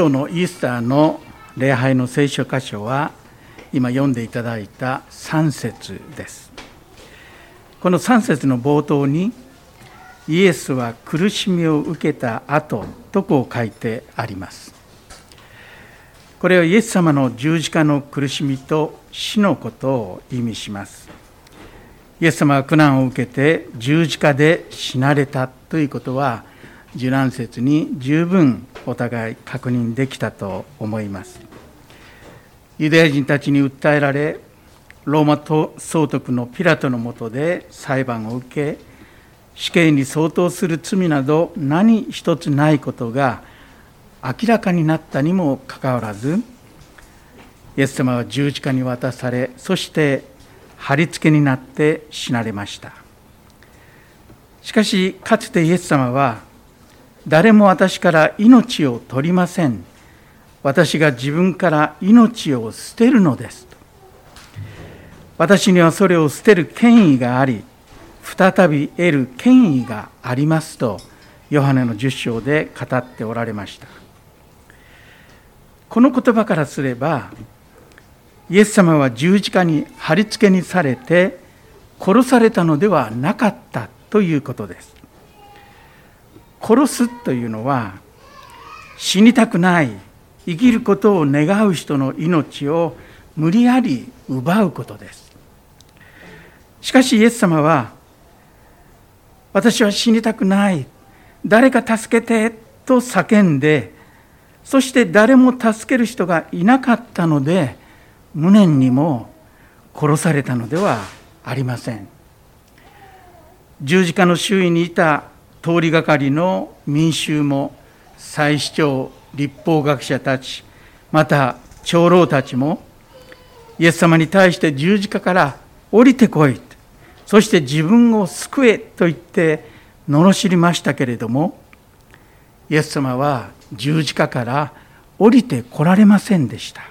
今日のイースターの礼拝の聖書箇所は今読んでいただいた3節です。この3節の冒頭にイエスは苦しみを受けた後とこう書いてあります。これはイエス様の十字架の苦しみと死のことを意味します。イエス様は苦難を受けて十字架で死なれたということは受難説に十分お互い確認できたと思います。ユダヤ人たちに訴えられローマ総督のピラトのもとで裁判を受け死刑に相当する罪など何一つないことが明らかになったにもかかわらずイエス様は十字架に渡されそして貼り付けになって死なれました。しかしかつてイエス様は誰も私から命を取りません。私が自分から命を捨てるのです。私にはそれを捨てる権威があり再び得る権威がありますとヨハネの10章で語っておられました。この言葉からすればイエス様は十字架に貼り付けにされて殺されたのではなかったということです。殺すというのは死にたくない生きることを願う人の命を無理やり奪うことです。しかしイエス様は私は死にたくない誰か助けてと叫んでそして誰も助ける人がいなかったので無念にも殺されたのではありません。十字架の周囲にいた通りがかりの民衆も祭司長立法学者たちまた長老たちもイエス様に対して十字架から降りてこいそして自分を救えと言って罵りましたけれどもイエス様は十字架から降りてこられませんでした。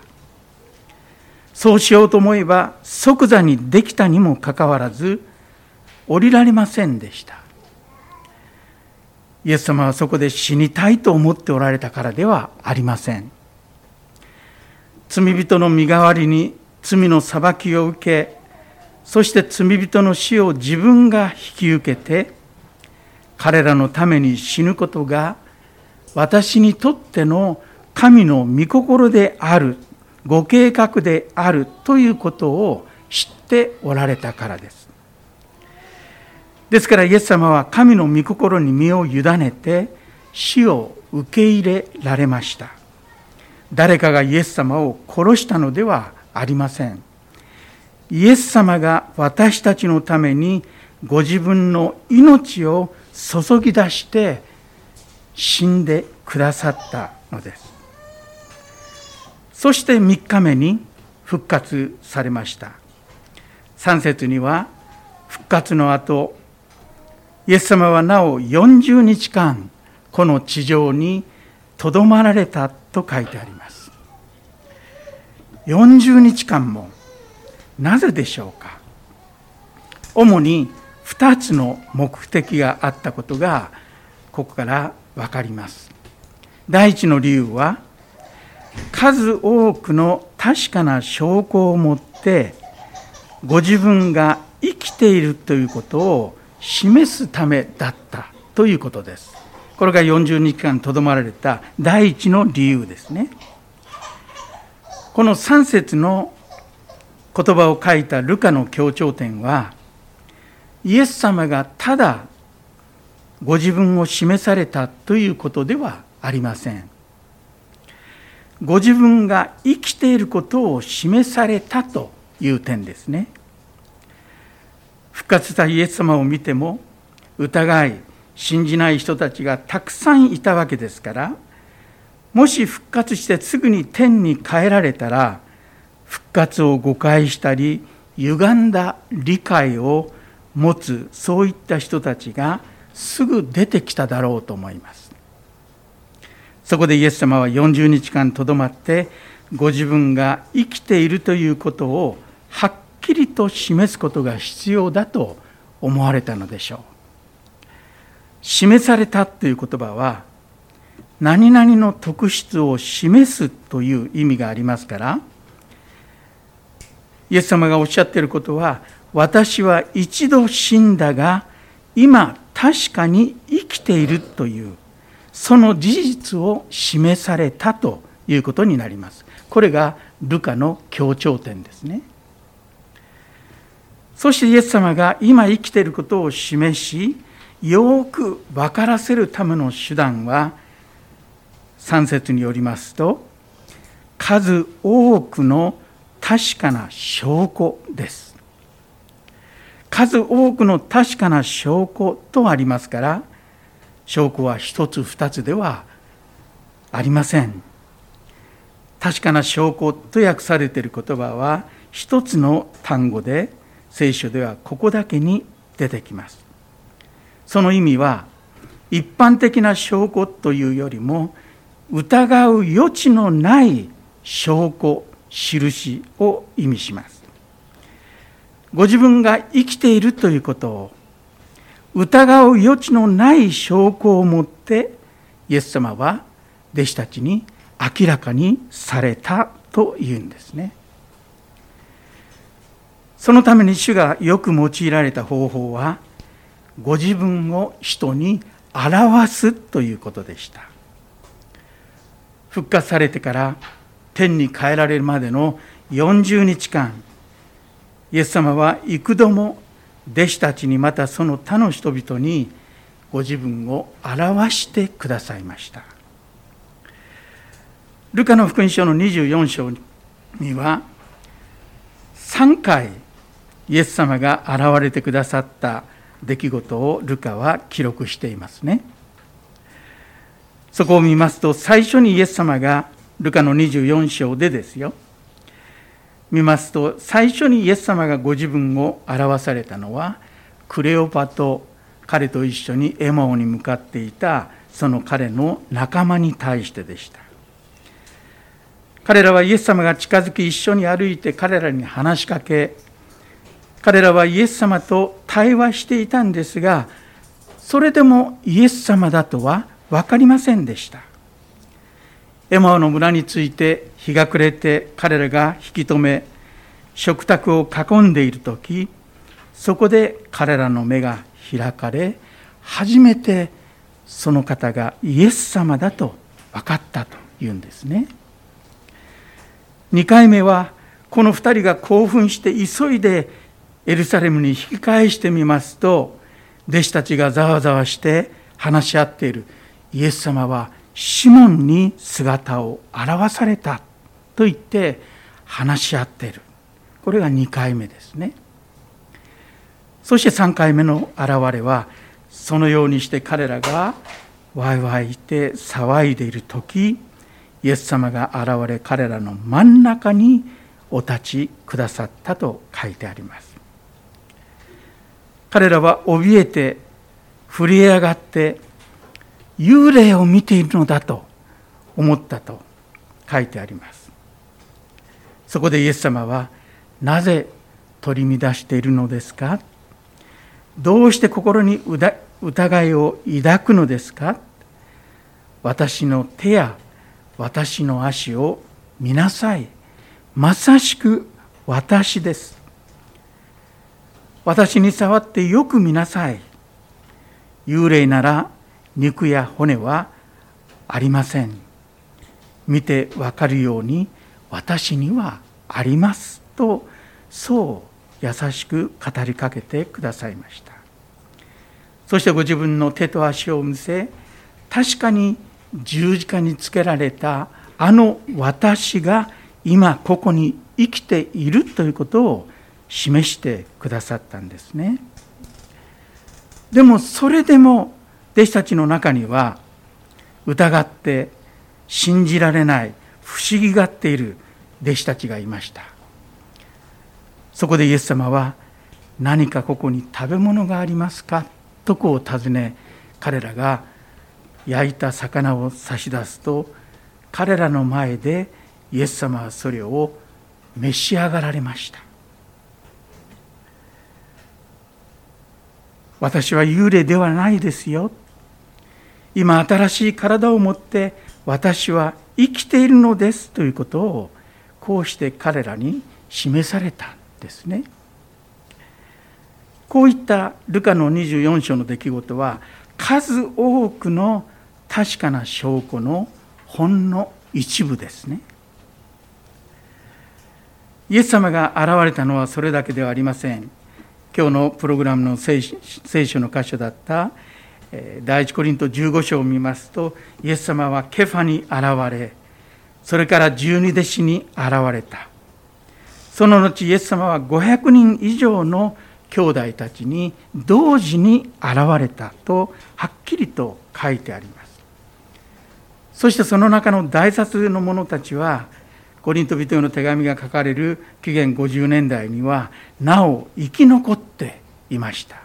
そうしようと思えば即座にできたにもかかわらず降りられませんでした。イエス様はそこで死にたいと思っておられたからではありません罪人の身代わりに罪の裁きを受けそして罪人の死を自分が引き受けて彼らのために死ぬことが私にとっての神の御心であるご計画であるということを知っておられたからです。ですからイエス様は神の御心に身を委ねて死を受け入れられました。誰かがイエス様を殺したのではありません。イエス様が私たちのためにご自分の命を注ぎ出して死んでくださったのです。そして3日目に復活されました3節には復活の後イエス様はなお40日間この地上にとどまられたと書いてあります。40日間もなぜでしょうか？主に2つの目的があったことがここから分かります。第一の理由は数多くの確かな証拠を持ってご自分が生きているということを示すためだったということです。これが40日間とどまられた第一の理由ですね。この3節の言葉を書いたルカの強調点はイエス様がただご自分を示されたということではありません。ご自分が生きていることを示されたという点ですね。復活したイエス様を見ても疑い信じない人たちがたくさんいたわけですからもし復活してすぐに天に帰られたら復活を誤解したり歪んだ理解を持つそういった人たちがすぐ出てきただろうと思います。そこでイエス様は40日間とどまってご自分が生きているということをはっきりと示すことが必要だと思われたのでしょう。示されたという言葉は何々の特質を示すという意味がありますからイエス様がおっしゃっていることは私は一度死んだが今確かに生きているというその事実を示されたということになります。これがルカの強調点ですね。そしてイエス様が今生きていることを示しよく分からせるための手段は3節によりますと数多くの確かな証拠です。数多くの確かな証拠とありますから証拠は一つ二つではありません。確かな証拠と訳されている言葉は一つの単語で聖書ではここだけに出てきます。その意味は一般的な証拠というよりも疑う余地のない証拠印を意味します。ご自分が生きているということを疑う余地のない証拠を持ってイエス様は弟子たちに明らかにされたというんですね。そのために主がよく用いられた方法はご自分を人に表すということでした。復活されてから天に帰られるまでの40日間イエス様は幾度も弟子たちにまたその他の人々にご自分を表してくださいました。ルカの福音書の24章には3回イエス様が現れてくださった出来事をルカは記録していますね。そこを見ますと最初にイエス様がルカの24章でですよ。見ますと最初にイエス様がご自分を表されたのはクレオパと彼と一緒にエマオに向かっていたその彼の仲間に対してでした。彼らはイエス様が近づき一緒に歩いて彼らに話しかけ彼らはイエス様と対話していたんですがそれでもイエス様だとは分かりませんでした。エマオの村について日が暮れて彼らが引き止め食卓を囲んでいる時そこで彼らの目が開かれ初めてその方がイエス様だと分かったというんですね。2回目はこの2人が興奮して急いでエルサレムに引き返してみますと弟子たちがざわざわして話し合っている。イエス様はシモンに姿を現された。と言って話し合っている。これが2回目ですね。そして3回目の現れはそのようにして彼らがワイワイいて騒いでいる時イエス様が現れ彼らの真ん中にお立ちくださったと書いてあります。彼らは怯えて震え上がって幽霊を見ているのだと思ったと書いてあります。そこでイエス様はなぜ取り乱しているのですか？どうして心に疑いを抱くのですか？私の手や私の足を見なさい。まさしく私です。私に触ってよく見なさい。幽霊なら肉や骨はありません。見てわかるように私にはありますとそう優しく語りかけてくださいました。そしてご自分の手と足を見せ確かに十字架につけられたあの私が今ここに生きているということを示してくださったんですね。でもそれでも弟子たちの中には疑って信じられない不思議がっている弟子たちがいました。そこでイエス様は何かここに食べ物がありますか？とこう尋ね彼らが焼いた魚を差し出すと彼らの前でイエス様はそれを召し上がられました。私は幽霊ではないですよ今新しい体を持って私は生きているのですということをこうして彼らに示されたんですね。こういったルカの24章の出来事は数多くの確かな証拠のほんの一部ですね。イエス様が現れたのはそれだけではありません。今日のプログラムの聖書の箇所だった第一コリント15章を見ますとイエス様はケファに現れそれから十二弟子に現れた。その後イエス様は500人以上の兄弟たちに同時に現れたとはっきりと書いてあります。そしてその中の大多数の者たちはコリント人への手紙が書かれる紀元50年代にはなお生き残っていました。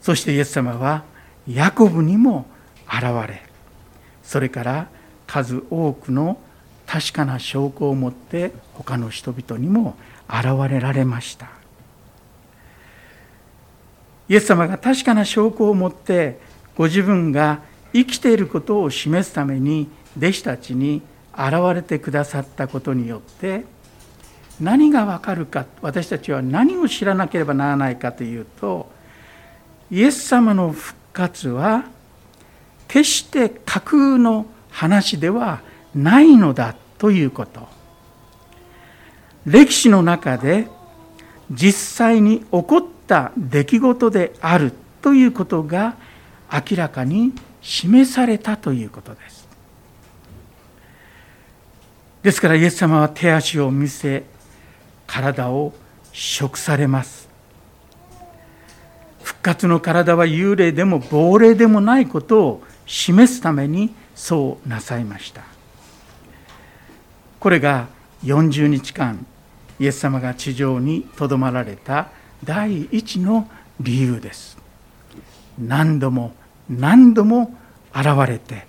そしてイエス様はヤコブにも現れそれから数多くの確かな証拠を持って他の人々にも現れられました。イエス様が確かな証拠を持ってご自分が生きていることを示すために弟子たちに現れてくださったことによって何がわかるか私たちは何を知らなければならないかというとイエス様の復活は決して架空の話ではないのだということ。歴史の中で実際に起こった出来事であるということが明らかに示されたということです。ですからイエス様は手足を見せ体を食されます。復活の体は幽霊でも亡霊でもないことを示すためにそうなさいました。これが40日間イエス様が地上にとどまられた第一の理由です。何度も何度も現れて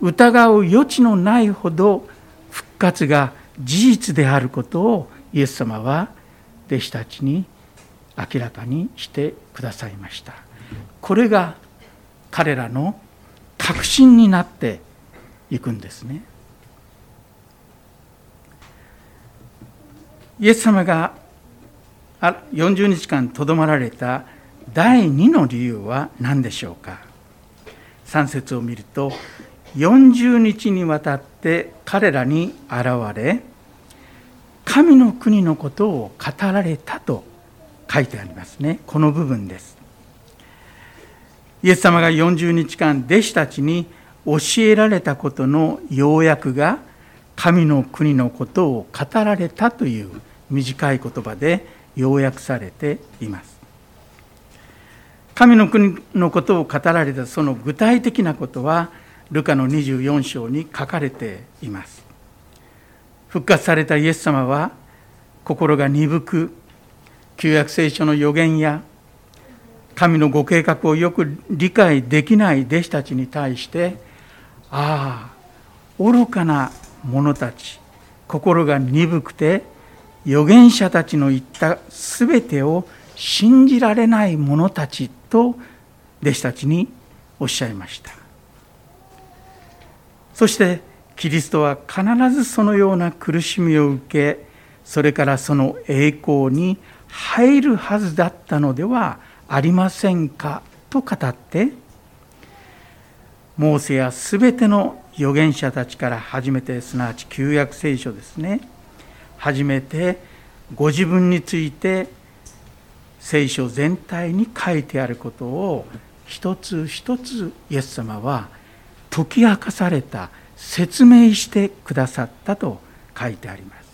疑う余地のないほど復活が事実であることをイエス様は弟子たちに明らかにしてくださいました。これが彼らの確信になっていくんですね。イエス様が40日間とどまられた第2の理由は何でしょうか？3節を見ると40日にわたって彼らに現れ神の国のことを語られたと書いてありますね。この部分です。イエス様が40日間弟子たちに教えられたことの要約が神の国のことを語られたという短い言葉で要約されています。神の国のことを語られたその具体的なことはルカの24章に書かれています。復活されたイエス様は心が鈍く旧約聖書の予言や神のご計画をよく理解できない弟子たちに対してああ愚かな者たち心が鈍くて預言者たちの言った全てを信じられない者たちと弟子たちにおっしゃいました。そしてキリストは必ずそのような苦しみを受けそれからその栄光に入るはずだったのではありませんかと語ってモーセや全ての預言者たちから初めてすなわち旧約聖書ですね。初めてご自分について聖書全体に書いてあることを一つ一つイエス様は解き明かされた説明してくださったと書いてあります。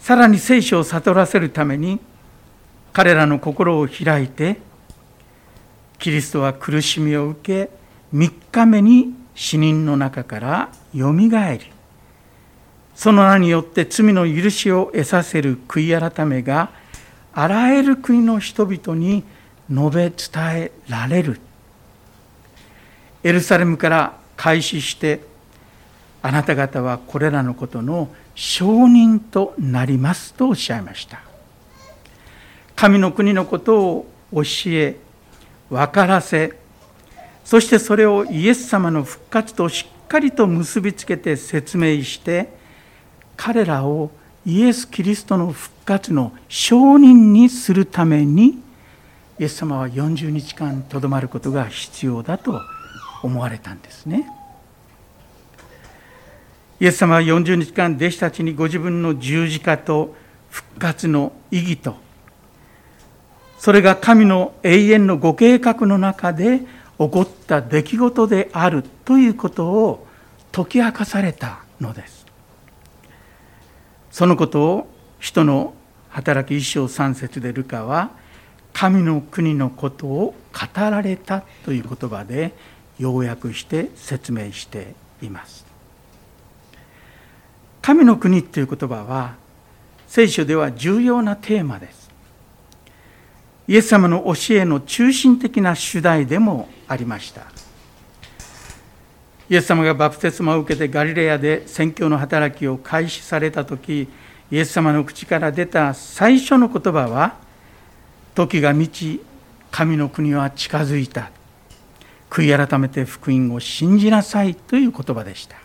さらに聖書を悟らせるために彼らの心を開いてキリストは苦しみを受け3日目に死人の中からよみがえりその名によって罪の許しを得させる悔い改めがあらゆる国の人々に述べ伝えられる。エルサレムから開始してあなた方はこれらのことの証人となりますとおっしゃいました。神の国のことを教え分からせそしてそれをイエス様の復活としっかりと結びつけて説明して彼らをイエス・キリストの復活の証人にするためにイエス様は40日間とどまることが必要だと思われたんですね。イエス様は40日間弟子たちにご自分の十字架と復活の意義とそれが神の永遠のご計画の中で起こった出来事であるということを解き明かされたのです。そのことを人の働き一生三節でルカは神の国のことを語られたという言葉で要約して説明しています。神の国という言葉は聖書では重要なテーマです。イエス様の教えの中心的な主題でもありました。イエス様がバプテスマを受けてガリレアで宣教の働きを開始された時イエス様の口から出た最初の言葉は時が満ち神の国は近づいた悔い改めて福音を信じなさいという言葉でした。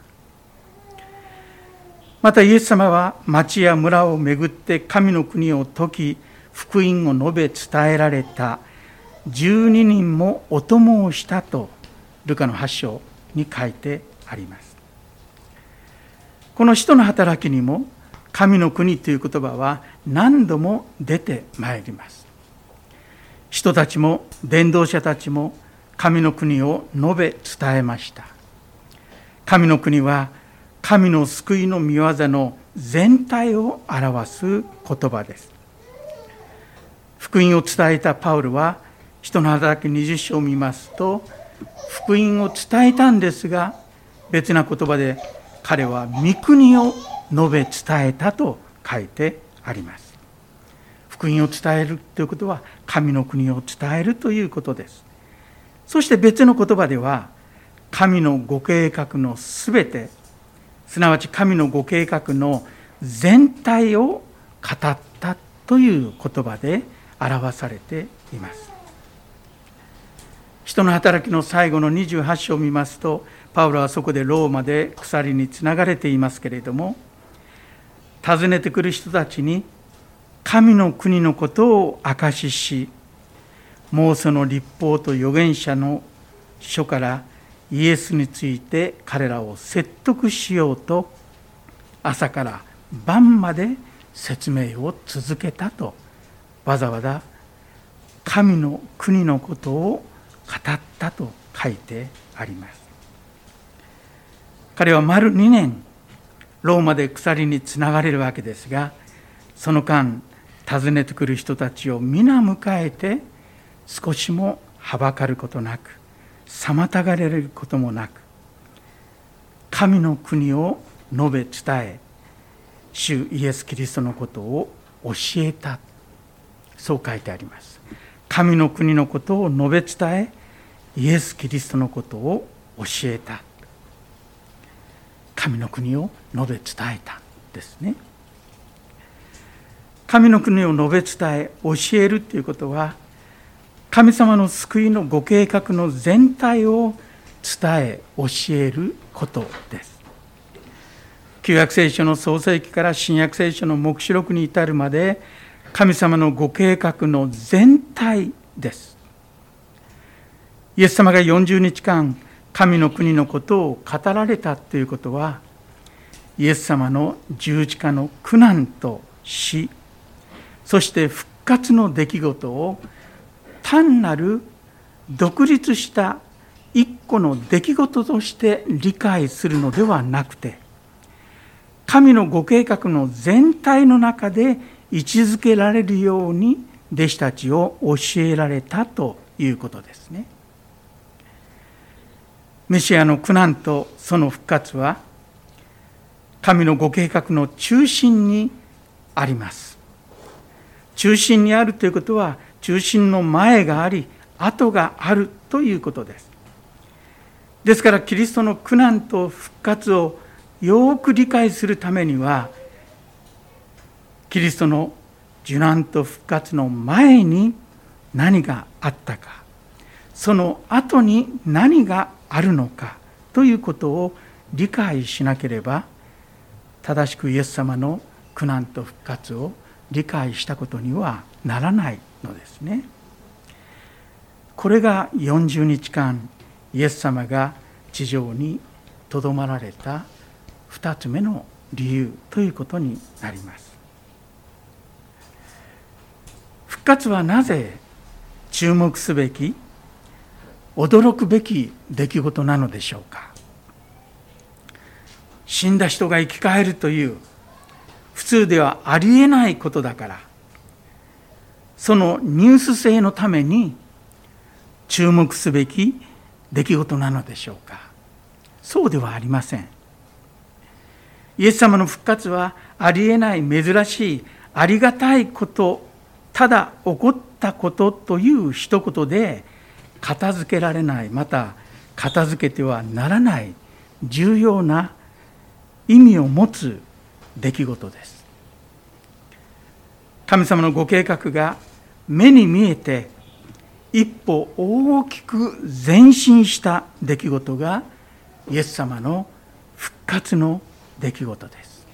またイエス様は町や村を巡って神の国を説き福音を述べ伝えられた12人もお供をしたとルカの8章に書いてあります。この使徒の働きにも神の国という言葉は何度も出てまいります。人たちも伝道者たちも神の国を述べ伝えました。神の国は神の救いの御業の全体を表す言葉です。福音を伝えたパウルは人の働き20章を見ますと福音を伝えたんですが別な言葉で彼は御国を述べ伝えたと書いてあります。福音を伝えるということは神の国を伝えるということです。そして別の言葉では神のご計画のすべてすなわち神のご計画の全体を語ったという言葉で表されています。人の働きの最後の28章を見ますとパウロはそこでローマで鎖につながれていますけれども訪ねてくる人たちに神の国のことを証ししもうその立法と預言者の書からイエスについて彼らを説得しようと朝から晩まで説明を続けたとわざわざ神の国のことを語ったと書いてあります。彼は丸2年ローマで鎖につながれるわけですがその間訪ねてくる人たちを皆迎えて少しもはばかることなく妨がれることもなく神の国を述べ伝え主イエス・キリストのことを教えた。そう書いてあります。神の国のことを述べ伝えイエス・キリストのことを教えた。神の国を述べ伝えた。ですね。神の国を述べ伝え教えるということは神様の救いのご計画の全体を伝え教えることです。旧約聖書の創世記から新約聖書の黙示録に至るまで神様のご計画の全体です。イエス様が40日間神の国のことを語られたということはイエス様の十字架の苦難と死そして復活の出来事を単なる独立した一個の出来事として理解するのではなくて神のご計画の全体の中で位置づけられるように弟子たちを教えられたということですね。メシアの苦難とその復活は神のご計画の中心にあります中心にあるということは中心の前があり後があるということです。ですからキリストの苦難と復活をよく理解するためにはキリストの受難と復活の前に何があったかその後に何があるのかということを理解しなければ正しくイエス様の苦難と復活を理解したことにはならない。のですね。これが40日間イエス様が地上にとどまられた2つ目の理由ということになります。復活はなぜ注目すべき驚くべき出来事なのでしょうか死んだ人が生き返るという普通ではありえないことだからそのニュース性のために注目すべき出来事なのでしょうか。そうではありません。イエス様の復活はありえない珍しいありがたいことただ起こったことという一言で片付けられないまた片付けてはならない重要な意味を持つ出来事です。神様のご計画が目に見えて一歩大きく前進した出来事がイエス様の復活の出来事です。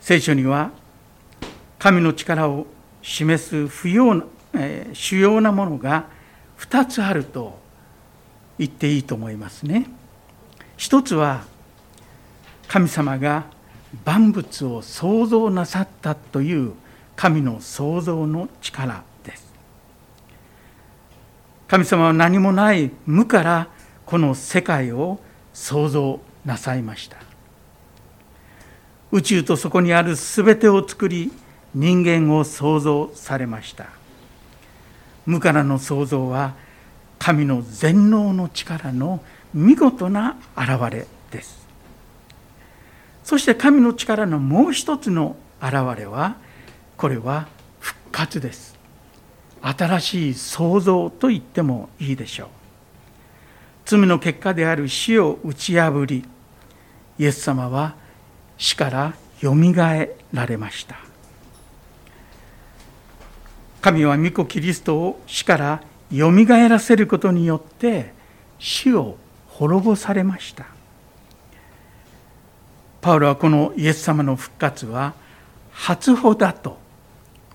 聖書には神の力を示す不要な、えー、主要なものが2つあると言っていいと思いますね。一つは神様が万物を創造なさったという神の創造の力です。神様は何もない無からこの世界を創造なさいました。宇宙とそこにある全てを作り人間を創造されました。無からの創造は神の全能の力の見事な現れです。そして神の力のもう一つの現れはこれは復活です。新しい創造と言ってもいいでしょう。罪の結果である死を打ち破りイエス様は死からよみがえられました。神は御子キリストを死からよみがえらせることによって死を滅ぼされました。パウロはこのイエス様の復活は初歩だと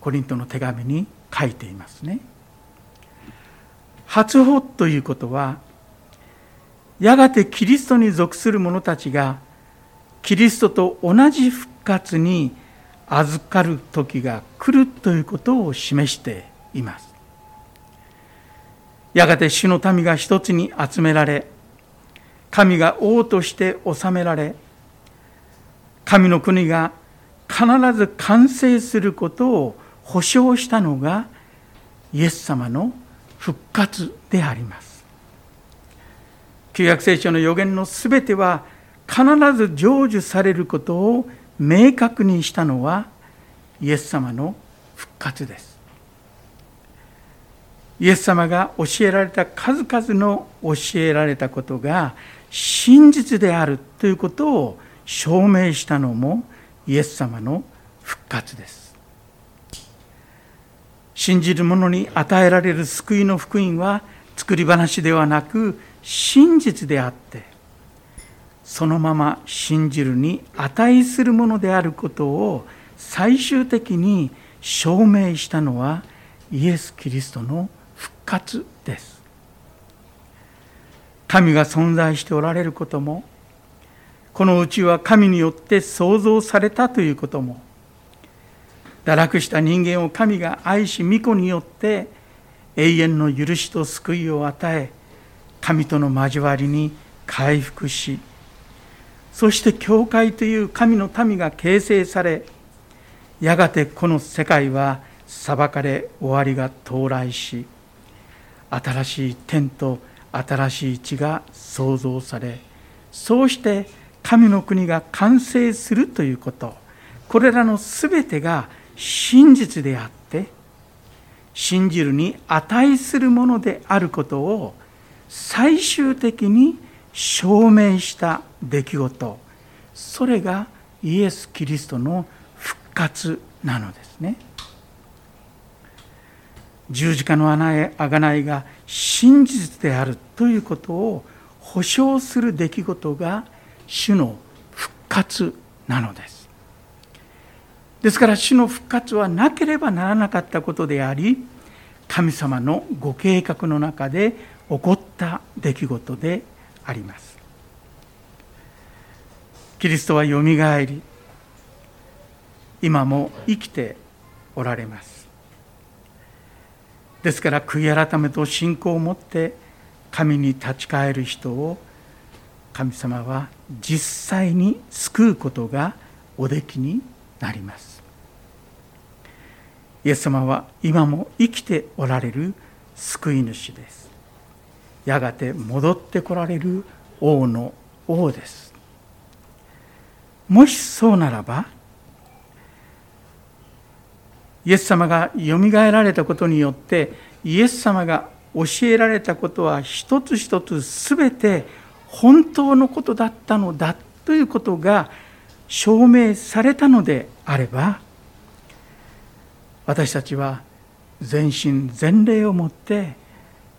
コリントの手紙に書いていますね。初歩ということはやがてキリストに属する者たちがキリストと同じ復活に預かる時が来るということを示しています。やがて主の民が一つに集められ神が王として治められ神の国が必ず完成することを保証したのがイエス様の復活であります。旧約聖書の予言のすべては必ず成就されることを明確にしたのはイエス様の復活です。イエス様が教えられた数々の教えられたことが真実であるということを証明したのもイエス様の復活です。信じる者に与えられる救いの福音は作り話ではなく真実であってそのまま信じるに値するものであることを最終的に証明したのはイエス・キリストの復活です。神が存在しておられることもこのうちは神によって創造されたということも堕落した人間を神が愛し御子によって永遠の許しと救いを与え神との交わりに回復しそして教会という神の民が形成されやがてこの世界は裁かれ終わりが到来し新しい天と新しい地が創造されそうして神の国が完成するということ。これらの全てが真実であって信じるに値するものであることを最終的に証明した出来事。それがイエス・キリストの復活なのですね。十字架の贖いが真実であるということを保証する出来事が主の復活なのです。ですから主の復活はなければならなかったことであり神様のご計画の中で起こった出来事であります。キリストはよみがえり今も生きておられます。ですから悔い改めと信仰を持って神に立ち返る人を神様は実際に救うことがおできになります。イエス様は今も生きておられる救い主です。やがて戻ってこられる王の王です。もしそうならばイエス様がよみがえられたことによってイエス様が教えられたことは一つ一つ全て本当のことだったのだということが証明されたのであれば私たちは全身全霊をもって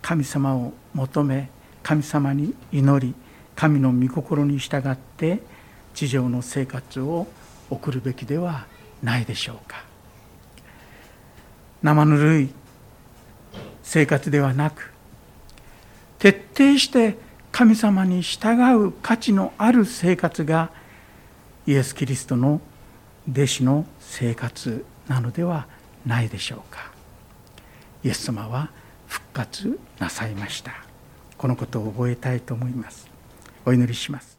神様を求め神様に祈り神の御心に従って地上の生活を送るべきではないでしょうか。生ぬるい生活ではなく徹底して神様に従う価値のある生活がイエス・キリストの弟子の生活なのではないでしょうか。イエス様は復活なさいました。このことを覚えたいと思います。お祈りします。